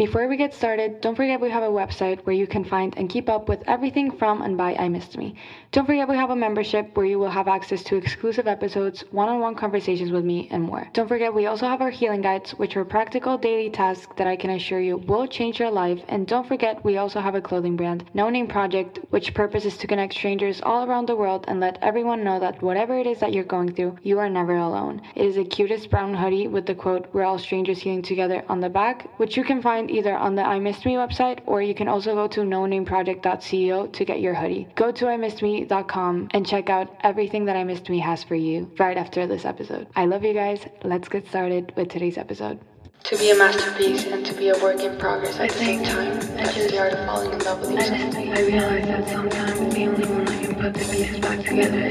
Before we get started, don't forget we have a website where you can find and keep up with everything from and by I Missed Me. Don't forget we have a membership where you will have access to exclusive episodes, one on one conversations with me, and more. Don't forget we also have our healing guides, which are practical daily tasks that I can assure you will change your life. And don't forget we also have a clothing brand, No Name Project, which purpose is to connect strangers all around the world and let everyone know that whatever it is that you're going through, you are never alone. It is the cutest brown hoodie with the quote, We're all strangers healing together on the back, which you can find either on the I Missed Me website or you can also go to nonameproject.co to get your hoodie. Go to imissedme.com and check out everything that I Missed Me has for you right after this episode. I love you guys. Let's get started with today's episode. To be a masterpiece and to be a work in progress at the same time. That's the art of falling in love with yourself. I realize that sometimes the only one that can put the pieces back together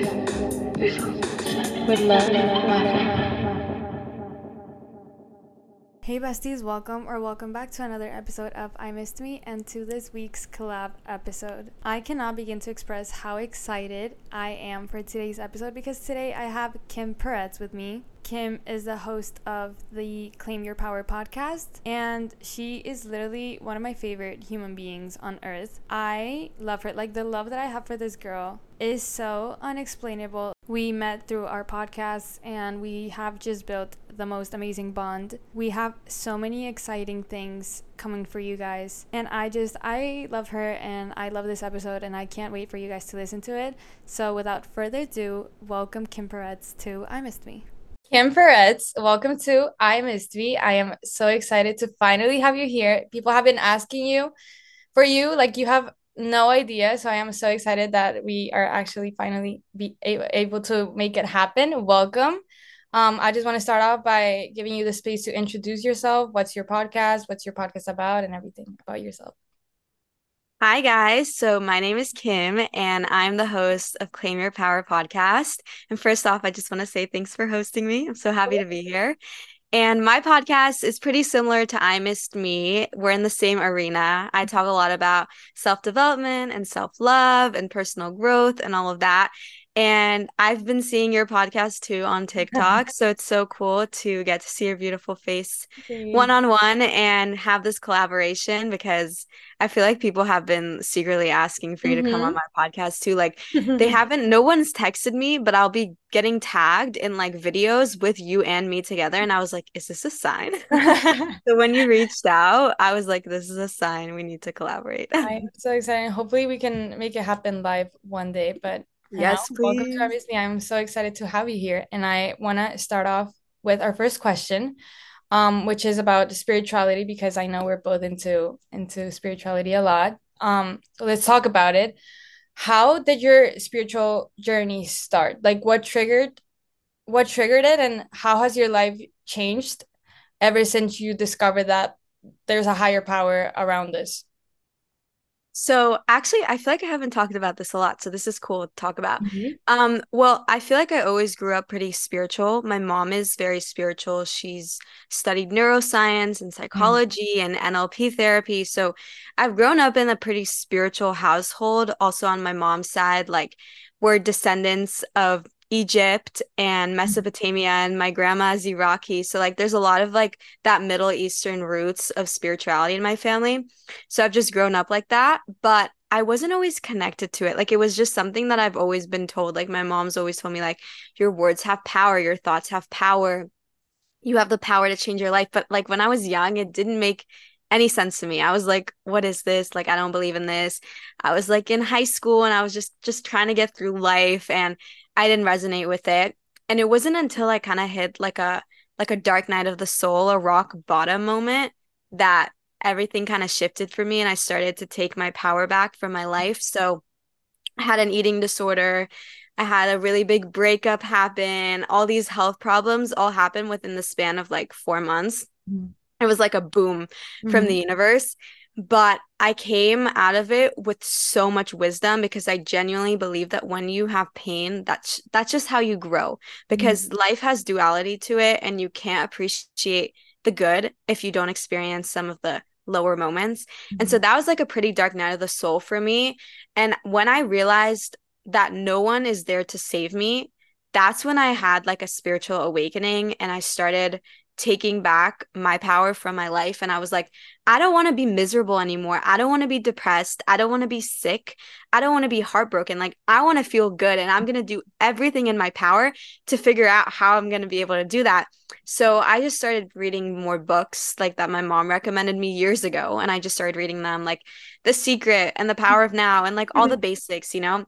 is yourself. With love, Mafe. Hey besties, welcome or welcome back to another episode of I Missed Me and to this week's collab episode. I cannot begin to express how excited I am for today's episode because today I have Kim Peretz with me. Kim is the host of the Claim Your Power podcast, and she is literally one of my favorite human beings on earth. I love her. Like, the love that I have for this girl is so unexplainable. We met through our podcasts, and we have just built the most amazing bond. We have so many exciting things coming for you guys, and I just, I love her, and I love this episode, and I can't wait for you guys to listen to it. So, without further ado, welcome Kim Peretz to I Missed Me. Kim Peretz, welcome to I Missed Me. I am so excited to finally have you here. People have been asking you for you, like you have no idea. So I am so excited that we are actually finally be able to make it happen. Welcome. Um, I just want to start off by giving you the space to introduce yourself. What's your podcast? What's your podcast about, and everything about yourself. Hi, guys. So, my name is Kim, and I'm the host of Claim Your Power podcast. And first off, I just want to say thanks for hosting me. I'm so happy to be here. And my podcast is pretty similar to I Missed Me. We're in the same arena. I talk a lot about self development and self love and personal growth and all of that. And I've been seeing your podcast too on TikTok. so it's so cool to get to see your beautiful face one on one and have this collaboration because I feel like people have been secretly asking for you mm-hmm. to come on mm-hmm. my podcast too. Like they haven't, no one's texted me, but I'll be getting tagged in like videos with you and me together. And I was like, is this a sign? so when you reached out, I was like, this is a sign we need to collaborate. I'm so excited. Hopefully we can make it happen live one day. But yes, please. welcome to Obviously. I'm so excited to have you here. And I want to start off with our first question um, which is about spirituality because I know we're both into into spirituality a lot. Um, so let's talk about it. How did your spiritual journey start? Like, what triggered, what triggered it, and how has your life changed ever since you discovered that there's a higher power around us? So actually, I feel like I haven't talked about this a lot, so this is cool to talk about. Mm-hmm. Um, well, I feel like I always grew up pretty spiritual. My mom is very spiritual. She's studied neuroscience and mm-hmm. psychology mm-hmm. and NLP therapy. So I've grown up in a pretty spiritual household. Also on my mom's side, like we're descendants of Egypt and. Mesopotamia and my grandma is Iraqi. So like there's a lot of like that Middle Eastern roots of spirituality in my family. So I've just grown up like that, but I wasn't always connected to it. Like it was just something that I've always been told. Like my mom's always told me like your words have power, your thoughts have power. You have the power to change your life. But like when I was young, it didn't make any sense to me. I was like, what is this? Like I don't believe in this. I was like in high school and I was just just trying to get through life and I didn't resonate with it. And it wasn't until I kind of hit like a like a dark night of the soul, a rock bottom moment that everything kind of shifted for me and I started to take my power back from my life. So I had an eating disorder. I had a really big breakup happen. All these health problems all happened within the span of like 4 months. Mm-hmm. It was like a boom mm-hmm. from the universe but I came out of it with so much wisdom because I genuinely believe that when you have pain, that's that's just how you grow because mm-hmm. life has duality to it and you can't appreciate the good if you don't experience some of the lower moments. Mm-hmm. And so mm-hmm. that was like a pretty dark night of the soul for me. And when I realized that no one is there to save me, that's when I had like a spiritual awakening and I started taking back my power from my life. And I was like, I don't want to be miserable anymore. I don't want to be depressed. I don't want to be sick. I don't want to be heartbroken. Like, I want to feel good. And I'm going to do everything in my power to figure out how I'm going to be able to do that. So I just started reading more books like that my mom recommended me years ago. And I just started reading them, like The Secret and The Power of Now, and like all mm-hmm. the basics, you know?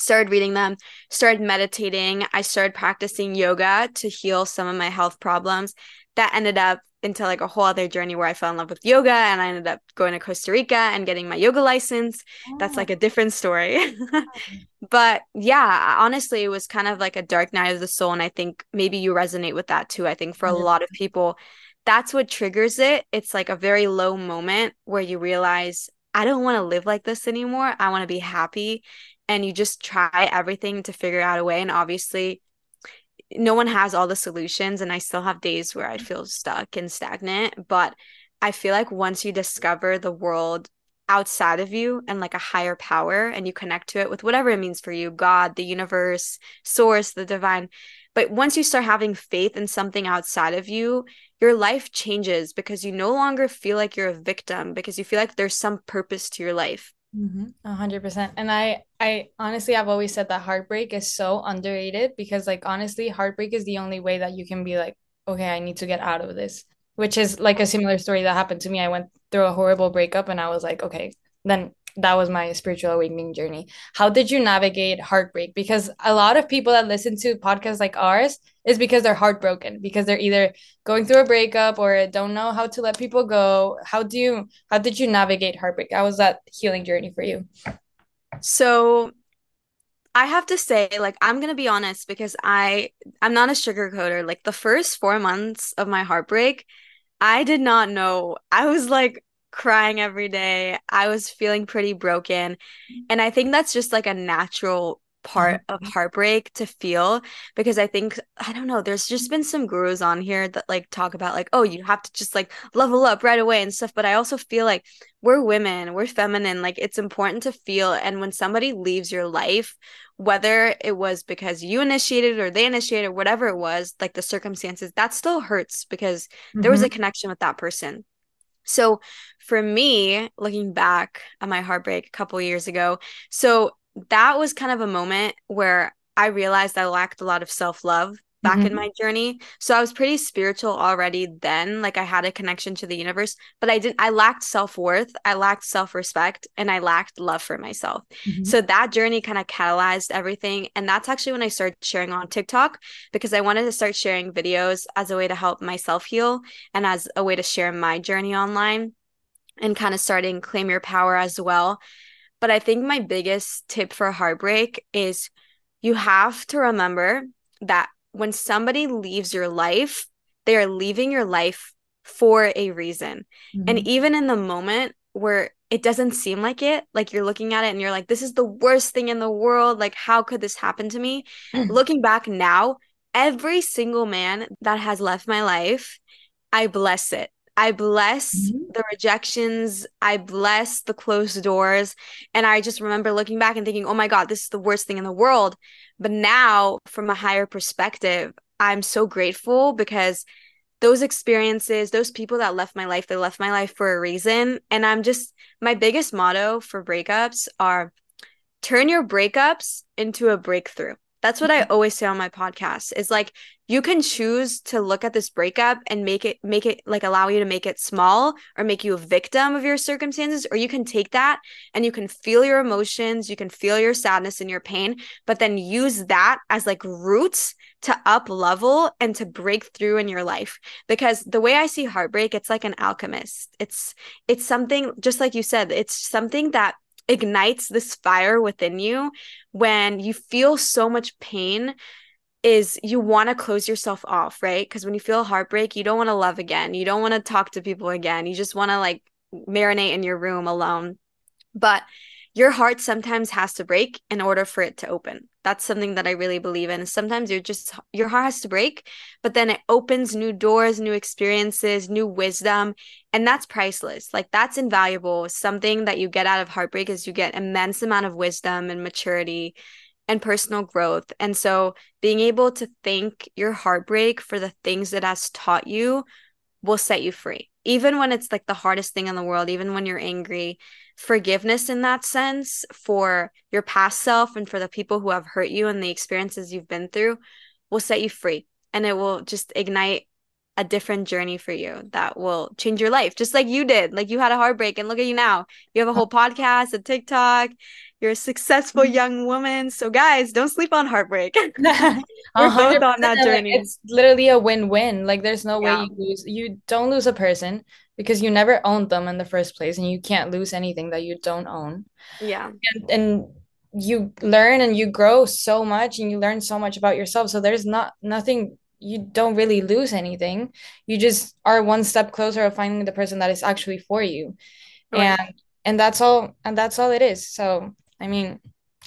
Started reading them, started meditating. I started practicing yoga to heal some of my health problems. That ended up into like a whole other journey where I fell in love with yoga and I ended up going to Costa Rica and getting my yoga license. Oh. That's like a different story. but yeah, honestly, it was kind of like a dark night of the soul. And I think maybe you resonate with that too. I think for a lot of people, that's what triggers it. It's like a very low moment where you realize, I don't want to live like this anymore. I want to be happy and you just try everything to figure out a way and obviously no one has all the solutions and i still have days where i feel stuck and stagnant but i feel like once you discover the world outside of you and like a higher power and you connect to it with whatever it means for you god the universe source the divine but once you start having faith in something outside of you your life changes because you no longer feel like you're a victim because you feel like there's some purpose to your life. Mm-hmm. A hundred percent. And I, I honestly, I've always said that heartbreak is so underrated because, like, honestly, heartbreak is the only way that you can be like, okay, I need to get out of this. Which is like a similar story that happened to me. I went through a horrible breakup, and I was like, okay, then that was my spiritual awakening journey. How did you navigate heartbreak? Because a lot of people that listen to podcasts like ours is because they're heartbroken because they're either going through a breakup or don't know how to let people go. How do you how did you navigate heartbreak? How was that healing journey for you? So I have to say, like, I'm gonna be honest because I I'm not a sugarcoater. Like the first four months of my heartbreak, I did not know. I was like crying every day. I was feeling pretty broken. And I think that's just like a natural part of mm-hmm. heartbreak to feel because I think I don't know there's just been some gurus on here that like talk about like oh you have to just like level up right away and stuff but I also feel like we're women we're feminine like it's important to feel and when somebody leaves your life whether it was because you initiated or they initiated whatever it was like the circumstances that still hurts because mm-hmm. there was a mm-hmm. connection with that person so for me, looking back at my heartbreak a couple years ago, so that was kind of a moment where I realized I lacked a lot of self love back mm-hmm. in my journey. So I was pretty spiritual already then. Like I had a connection to the universe, but I didn't, I lacked self worth, I lacked self respect, and I lacked love for myself. Mm-hmm. So that journey kind of catalyzed everything. And that's actually when I started sharing on TikTok because I wanted to start sharing videos as a way to help myself heal and as a way to share my journey online and kind of starting Claim Your Power as well. But I think my biggest tip for heartbreak is you have to remember that when somebody leaves your life, they are leaving your life for a reason. Mm-hmm. And even in the moment where it doesn't seem like it, like you're looking at it and you're like, this is the worst thing in the world. Like, how could this happen to me? looking back now, every single man that has left my life, I bless it. I bless mm-hmm. the rejections. I bless the closed doors. And I just remember looking back and thinking, oh my God, this is the worst thing in the world. But now, from a higher perspective, I'm so grateful because those experiences, those people that left my life, they left my life for a reason. And I'm just, my biggest motto for breakups are turn your breakups into a breakthrough. That's what I mm-hmm. always say on my podcast. Is like you can choose to look at this breakup and make it make it like allow you to make it small or make you a victim of your circumstances or you can take that and you can feel your emotions, you can feel your sadness and your pain, but then use that as like roots to up level and to break through in your life. Because the way i see heartbreak it's like an alchemist. It's it's something just like you said it's something that ignites this fire within you when you feel so much pain is you want to close yourself off, right? Because when you feel heartbreak, you don't want to love again. You don't want to talk to people again. You just want to like marinate in your room alone. But your heart sometimes has to break in order for it to open. That's something that I really believe in. Sometimes you're just your heart has to break, but then it opens new doors, new experiences, new wisdom, and that's priceless. Like that's invaluable. Something that you get out of heartbreak is you get immense amount of wisdom and maturity and personal growth. And so being able to thank your heartbreak for the things it has taught you will set you free. Even when it's like the hardest thing in the world, even when you're angry, forgiveness in that sense for your past self and for the people who have hurt you and the experiences you've been through will set you free. And it will just ignite a different journey for you that will change your life, just like you did. Like you had a heartbreak, and look at you now. You have a whole podcast, a TikTok. You're a successful mm-hmm. young woman. So, guys, don't sleep on heartbreak. We're both on that journey. It's literally a win-win. Like, there's no yeah. way you lose. You don't lose a person because you never owned them in the first place, and you can't lose anything that you don't own. Yeah, and, and you learn and you grow so much, and you learn so much about yourself. So there's not nothing you don't really lose anything. You just are one step closer of finding the person that is actually for you. Right. And and that's all and that's all it is. So, I mean,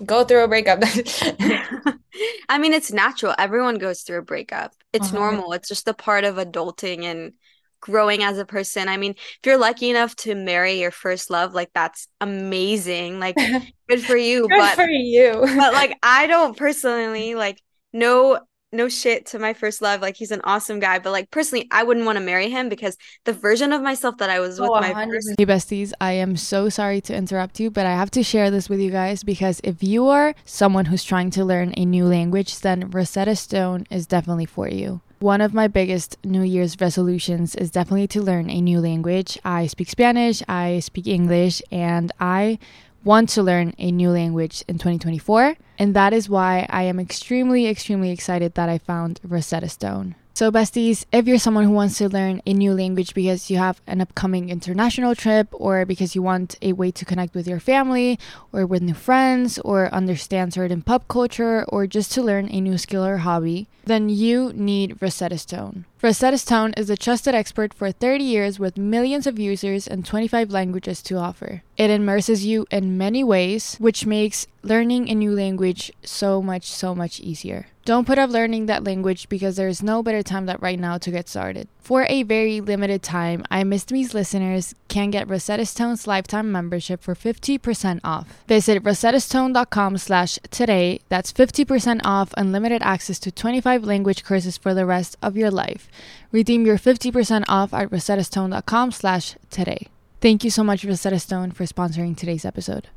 go through a breakup. I mean, it's natural. Everyone goes through a breakup. It's uh-huh. normal. It's just a part of adulting and growing as a person. I mean, if you're lucky enough to marry your first love, like that's amazing. Like good for you. good but for you. but like I don't personally like know no shit to my first love. Like he's an awesome guy, but like personally, I wouldn't want to marry him because the version of myself that I was with oh, my first. Hey besties, I am so sorry to interrupt you, but I have to share this with you guys because if you are someone who's trying to learn a new language, then Rosetta Stone is definitely for you. One of my biggest New Year's resolutions is definitely to learn a new language. I speak Spanish, I speak English, and I want to learn a new language in 2024. And that is why I am extremely, extremely excited that I found Rosetta Stone. So, besties, if you're someone who wants to learn a new language because you have an upcoming international trip, or because you want a way to connect with your family, or with new friends, or understand certain pop culture, or just to learn a new skill or hobby, then you need Rosetta Stone. Rosetta Stone is a trusted expert for 30 years with millions of users and 25 languages to offer. It immerses you in many ways, which makes learning a new language so much, so much easier. Don't put off learning that language because there is no better time than right now to get started. For a very limited time, I Missed Me's listeners can get Rosetta Stone's lifetime membership for 50% off. Visit rosettastone.com slash today. That's 50% off unlimited access to 25 language courses for the rest of your life. Redeem your 50% off at rosettastone.com slash today. Thank you so much, Rosetta Stone, for sponsoring today's episode.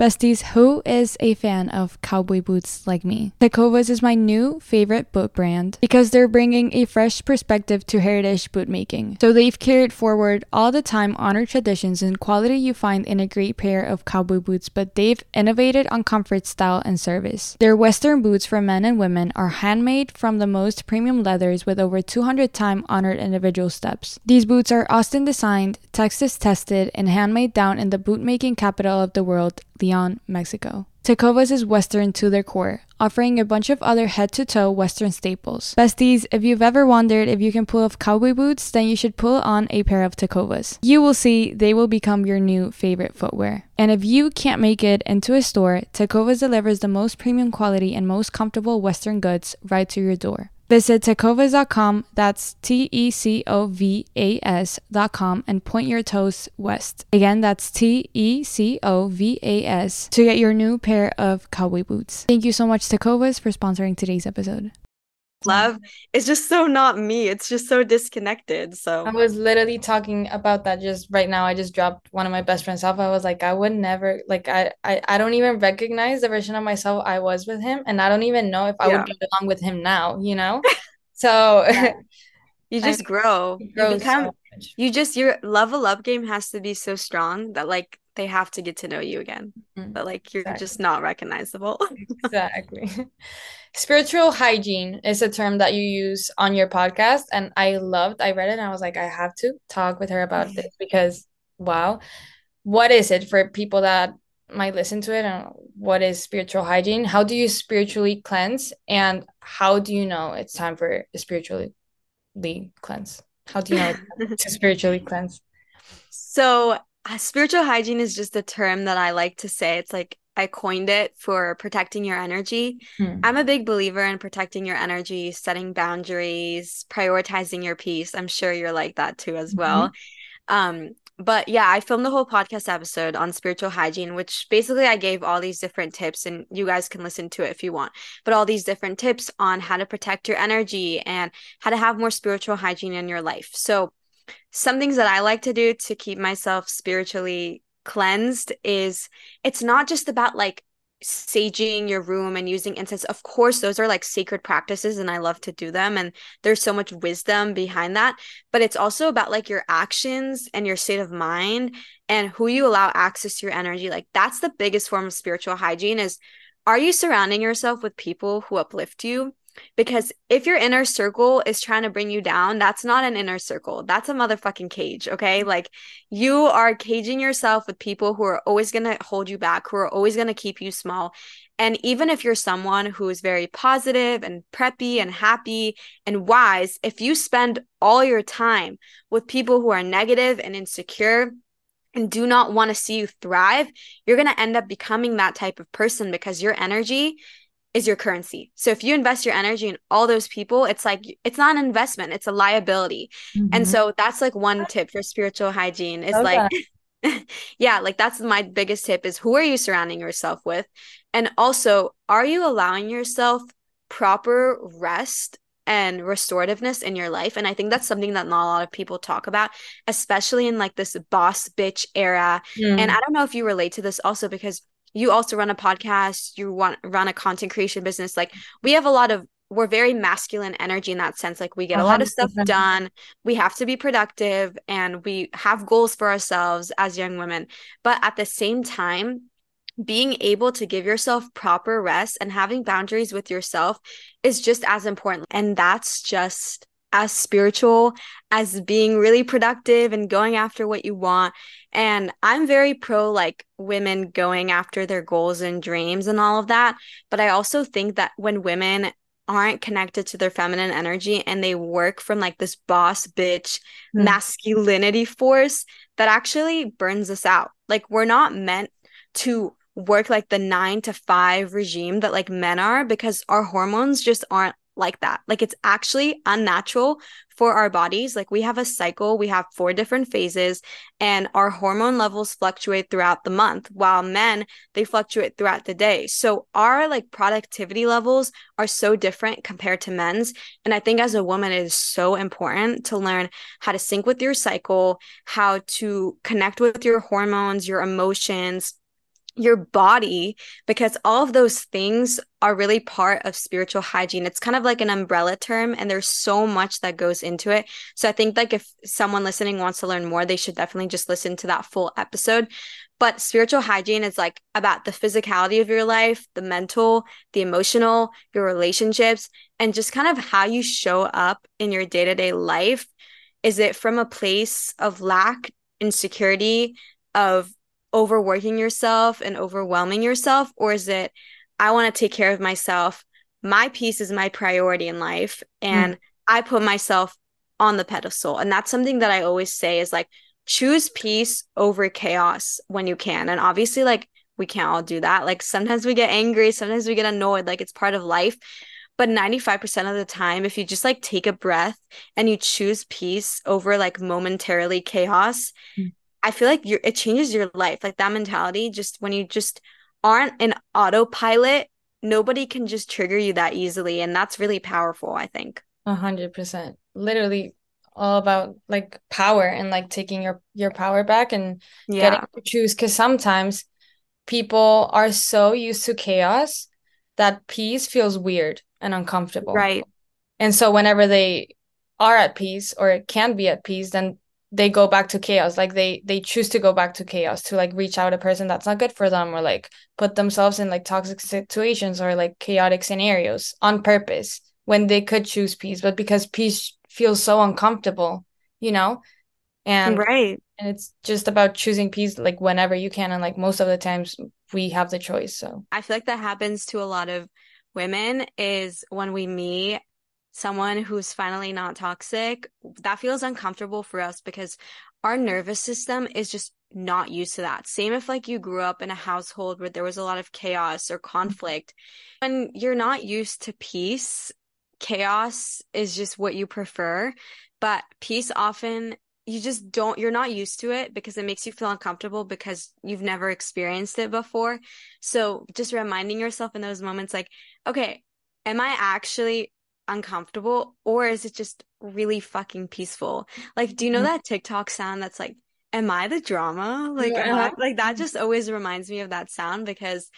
Besties, who is a fan of cowboy boots like me? Tecovas is my new favorite boot brand because they're bringing a fresh perspective to heritage boot making. So they've carried forward all the time honored traditions and quality you find in a great pair of cowboy boots, but they've innovated on comfort, style, and service. Their Western boots for men and women are handmade from the most premium leathers with over 200 time honored individual steps. These boots are Austin designed, Texas tested, and handmade down in the bootmaking capital of the world, Leon, Mexico. Tecovas is Western to their core, offering a bunch of other head to toe Western staples. Besties, if you've ever wondered if you can pull off cowboy boots, then you should pull on a pair of Tecovas. You will see they will become your new favorite footwear. And if you can't make it into a store, Tecovas delivers the most premium quality and most comfortable Western goods right to your door. Visit tecovas.com, that's T E C O V A S.com, and point your toes west. Again, that's T E C O V A S to get your new pair of cowboy boots. Thank you so much, Tecovas, for sponsoring today's episode Mm-hmm. love is just so not me. It's just so disconnected. So I was literally talking about that just right now. I just dropped one of my best friends off. I was like, I would never like I I, I don't even recognize the version of myself I was with him. And I don't even know if I yeah. would get along with him now, you know? So you just I, grow. You become so you just your level up game has to be so strong that like they have to get to know you again. Mm-hmm. But like you're exactly. just not recognizable. exactly. Spiritual hygiene is a term that you use on your podcast. And I loved, I read it and I was like, I have to talk with her about this because wow. What is it for people that might listen to it and what is spiritual hygiene? How do you spiritually cleanse? And how do you know it's time for spiritually cleanse? How do you know to spiritually cleanse? So, spiritual hygiene is just a term that I like to say. It's like I coined it for protecting your energy. Hmm. I'm a big believer in protecting your energy, setting boundaries, prioritizing your peace. I'm sure you're like that too as well. Mm-hmm. Um, but yeah, I filmed the whole podcast episode on spiritual hygiene, which basically I gave all these different tips, and you guys can listen to it if you want. But all these different tips on how to protect your energy and how to have more spiritual hygiene in your life. So, some things that I like to do to keep myself spiritually cleansed is it's not just about like saging your room and using incense. Of course those are like sacred practices and i love to do them and there's so much wisdom behind that but it's also about like your actions and your state of mind and who you allow access to your energy. Like that's the biggest form of spiritual hygiene is are you surrounding yourself with people who uplift you because if your inner circle is trying to bring you down, that's not an inner circle. That's a motherfucking cage. Okay. Mm-hmm. Like you are caging yourself with people who are always going to hold you back, who are always going to keep you small. And even if you're someone who is very positive and preppy and happy and wise, if you spend all your time with people who are negative and insecure, and do not want to see you thrive, you're going to end up becoming that type of person because your energy is your currency. So if you invest your energy in all those people, it's like it's not an investment, it's a liability. Mm-hmm. And so that's like one tip for spiritual hygiene is okay. like yeah, like that's my biggest tip is who are you surrounding yourself with? And also, are you allowing yourself proper rest and restorativeness in your life? And I think that's something that not a lot of people talk about, especially in like this boss bitch era. Mm. And I don't know if you relate to this also because you also run a podcast you want run a content creation business like we have a lot of we're very masculine energy in that sense like we get 100%. a lot of stuff done we have to be productive and we have goals for ourselves as young women but at the same time being able to give yourself proper rest and having boundaries with yourself is just as important and that's just as spiritual as being really productive and going after what you want. And I'm very pro like women going after their goals and dreams and all of that. But I also think that when women aren't connected to their feminine energy and they work from like this boss bitch mm. masculinity force that actually burns us out. Like we're not meant to work like the 9 to 5 regime that like men are because our hormones just aren't like that. Like it's actually unnatural for our bodies. Like we have a cycle, we have four different phases, and our hormone levels fluctuate throughout the month, while men, they fluctuate throughout the day. So our like productivity levels are so different compared to men's. And I think as a woman, it is so important to learn how to sync with your cycle, how to connect with your hormones, your emotions your body because all of those things are really part of spiritual hygiene. It's kind of like an umbrella term and there's so much that goes into it. So I think like if someone listening wants to learn more, they should definitely just listen to that full episode. But spiritual hygiene is like about the physicality of your life, the mental, the emotional, your relationships, and just kind of how you show up in your day-to-day life. Is it from a place of lack, insecurity, of overworking yourself and overwhelming yourself or is it i want to take care of myself. My peace is my priority in life and mm. i put myself on the pedestal. And that's something that i always say is like choose peace over chaos when you can. And obviously like we can't all do that. Like sometimes we get angry sometimes we get annoyed like it's part of life. But 95% of the time if you just like take a breath and you choose peace over like momentarily chaos mm. I feel like you it changes your life. Like that mentality, just when you just aren't an autopilot, nobody can just trigger you that easily. And that's really powerful, I think. A hundred percent. Literally all about like power and like taking your your power back and yeah. getting to choose. Cause sometimes people are so used to chaos that peace feels weird and uncomfortable. Right. And so whenever they are at peace or can be at peace, then they go back to chaos like they they choose to go back to chaos to like reach out a person that's not good for them or like put themselves in like toxic situations or like chaotic scenarios on purpose when they could choose peace but because peace feels so uncomfortable you know? And right. and it's just about choosing peace like whenever you can and like most of the times we have the choice so. I feel like that happens to a lot of women is when we meet someone who's finally not toxic, that feels uncomfortable for us because our nervous system is just not used to that. Same if like you grew up in a household where there was a lot of chaos or conflict. When you're not used to peace, chaos is just what you prefer, but peace often you just don't you're not used to it because it makes you feel uncomfortable because you've never experienced it before so just reminding yourself in those moments like okay am i actually uncomfortable or is it just really fucking peaceful like do you know Mhm. that tiktok sound that's like am i the drama like am I- like that just always reminds me of that sound because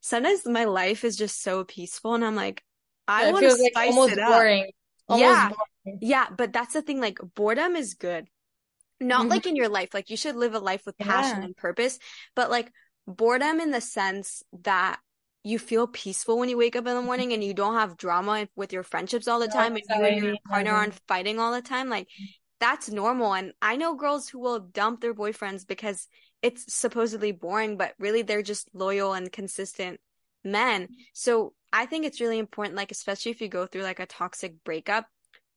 sometimes my life is just so peaceful and i'm like i it want to feels like spice almost it up boring. Almost Yeah. boring. yeah, but that's the thing, like boredom is good. Not Mhm. like in your life, like you should live a life with passion Yeah. and purpose, but like boredom in the sense that you feel peaceful when you wake up in the morning and you don't have drama with your friendships all the No time and you and your partner aren't fighting all the time. Like that's normal. And I know girls who will dump their boyfriends because it's supposedly boring, but really they're just loyal and consistent men. So I think it's really important, like, especially if you go through like a toxic breakup,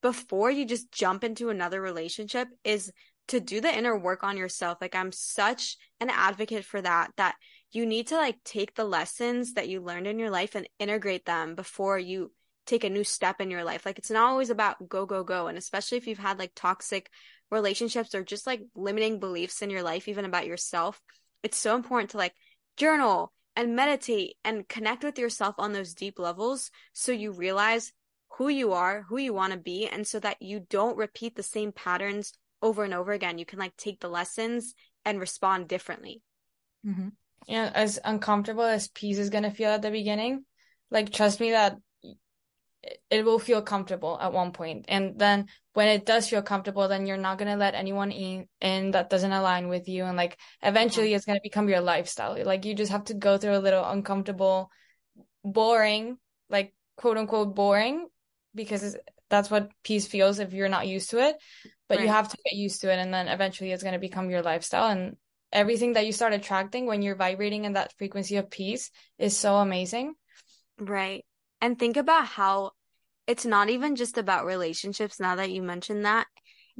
before you just jump into another relationship, is to do the inner work on yourself. Like, I'm such an advocate for that, that you need to like take the lessons that you learned in your life and integrate them before you take a new step in your life. Like, it's not always about go, go, go. And especially if you've had like toxic relationships or just like limiting beliefs in your life, even about yourself, it's so important to like journal and meditate and connect with yourself on those deep levels so you realize who you are, who you want to be, and so that you don't repeat the same patterns over and over again. You can like take the lessons and respond differently. Mm-hmm. Mhm. Yeah, as uncomfortable as peace is gonna feel at the beginning, like trust me that it- will feel comfortable at one point. And then when it does feel comfortable, then you're not gonna let anyone in, in that doesn't align with you. And like eventually it's gonna become your lifestyle. Like you just have to go through a little uncomfortable, boring, like quote unquote boring, because that's what peace feels if you're not used to it. But you have to get used to it, and then eventually it's gonna become your lifestyle. And everything that you start attracting when you're vibrating in that frequency of peace is so amazing. Right. And think about how it's not even just about relationships now that you mentioned that.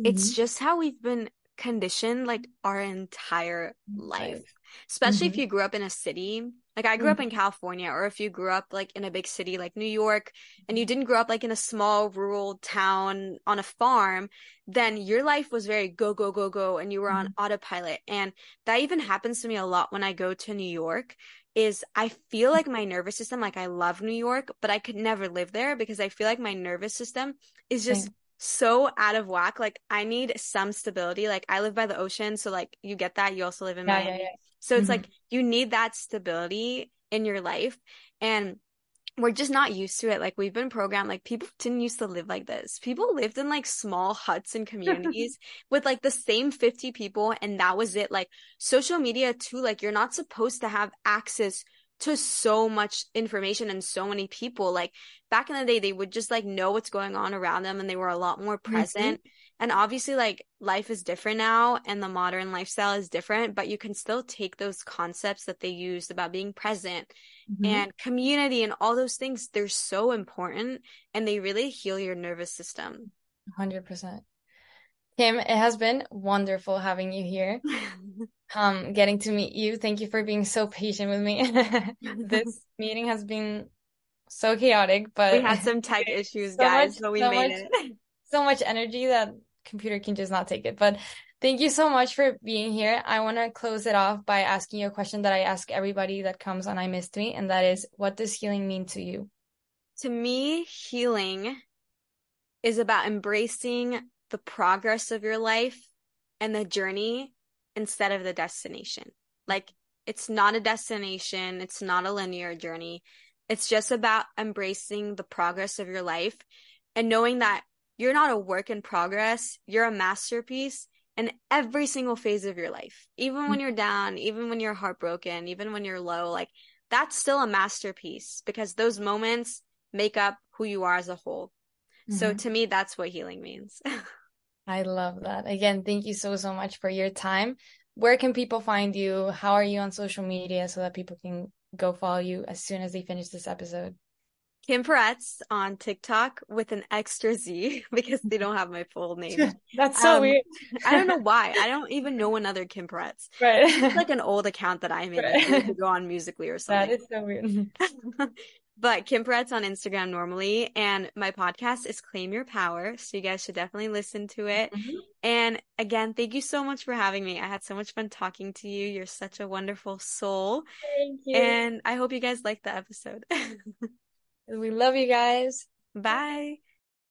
It's just how we've been conditioned like our entire life. Especially if Mhm. you grew up in a city. Like I grew mm. up in California, or if you grew up like in a big city like New York, and you didn't grow up like in a small rural town on a farm, then your life was very go, go, go, go, and you were on mm-hmm. autopilot. And that even happens to me a lot when I go to New York is I feel like my nervous system, like I love New York, but I could never live there because I feel like my nervous system is just Same. so out of whack. Like I need some stability. Like I live by the ocean, so like you get that. You also live in Yeah, yeah, yeah. So it's Mhm. like you need that stability in your life. And we're just not used to it. Like we've been programmed, like people didn't used to live like this. People lived in like small huts and communities with like the same 50 people, and that was it. Like social media, too, like you're not supposed to have access to so much information and so many people. Like back in the day, they would just like know what's going on around them and they were a lot more present. And obviously, like life is different now and the modern lifestyle is different, but you can still take those concepts that they used about being present Mhm. and community and all those things. They're so important and they really heal your nervous system. 100%. Kim, it has been wonderful having you here. Um, getting to meet you. Thank you for being so patient with me. This meeting has been so chaotic, but we had some tech issues, so guys, much- but we so made much- it. so much energy that computer can just not take it. But thank you so much for being here. I want to close it off by asking you a question that I ask everybody that comes on I Missed Me, and that is, what does healing mean to you? To me, healing is about embracing the progress of your life and the journey instead of the destination. Like, it's not a destination, it's not a linear journey. It's just about embracing the progress of your life and knowing that you're not a work in progress, you're a masterpiece in every single phase of your life. Even when you're down, even when you're heartbroken, even when you're low, like that's still a masterpiece because those moments make up who you are as a whole. So Mhm. to me, that's what healing means. I love that. Again, thank you so, so much for your time. Where can people find you? How are you on social media so that people can go follow you as soon as they finish this episode? Kim Peretz on TikTok with an extra Z because they don't have my full name. That's so Um, weird. I don't know why. I don't even know another Kim Peretz. Right. It's like an old account that I made. Right. To go on Musical.ly or something. is so weird. but Kim Peretz on Instagram normally, and my podcast is Claim Your Power. So you guys should definitely listen to it. Mhm. And again, thank you so much for having me. I had so much fun talking to you. You're such a wonderful soul. Thank you. And I hope you guys liked the episode. We love you guys. Bye.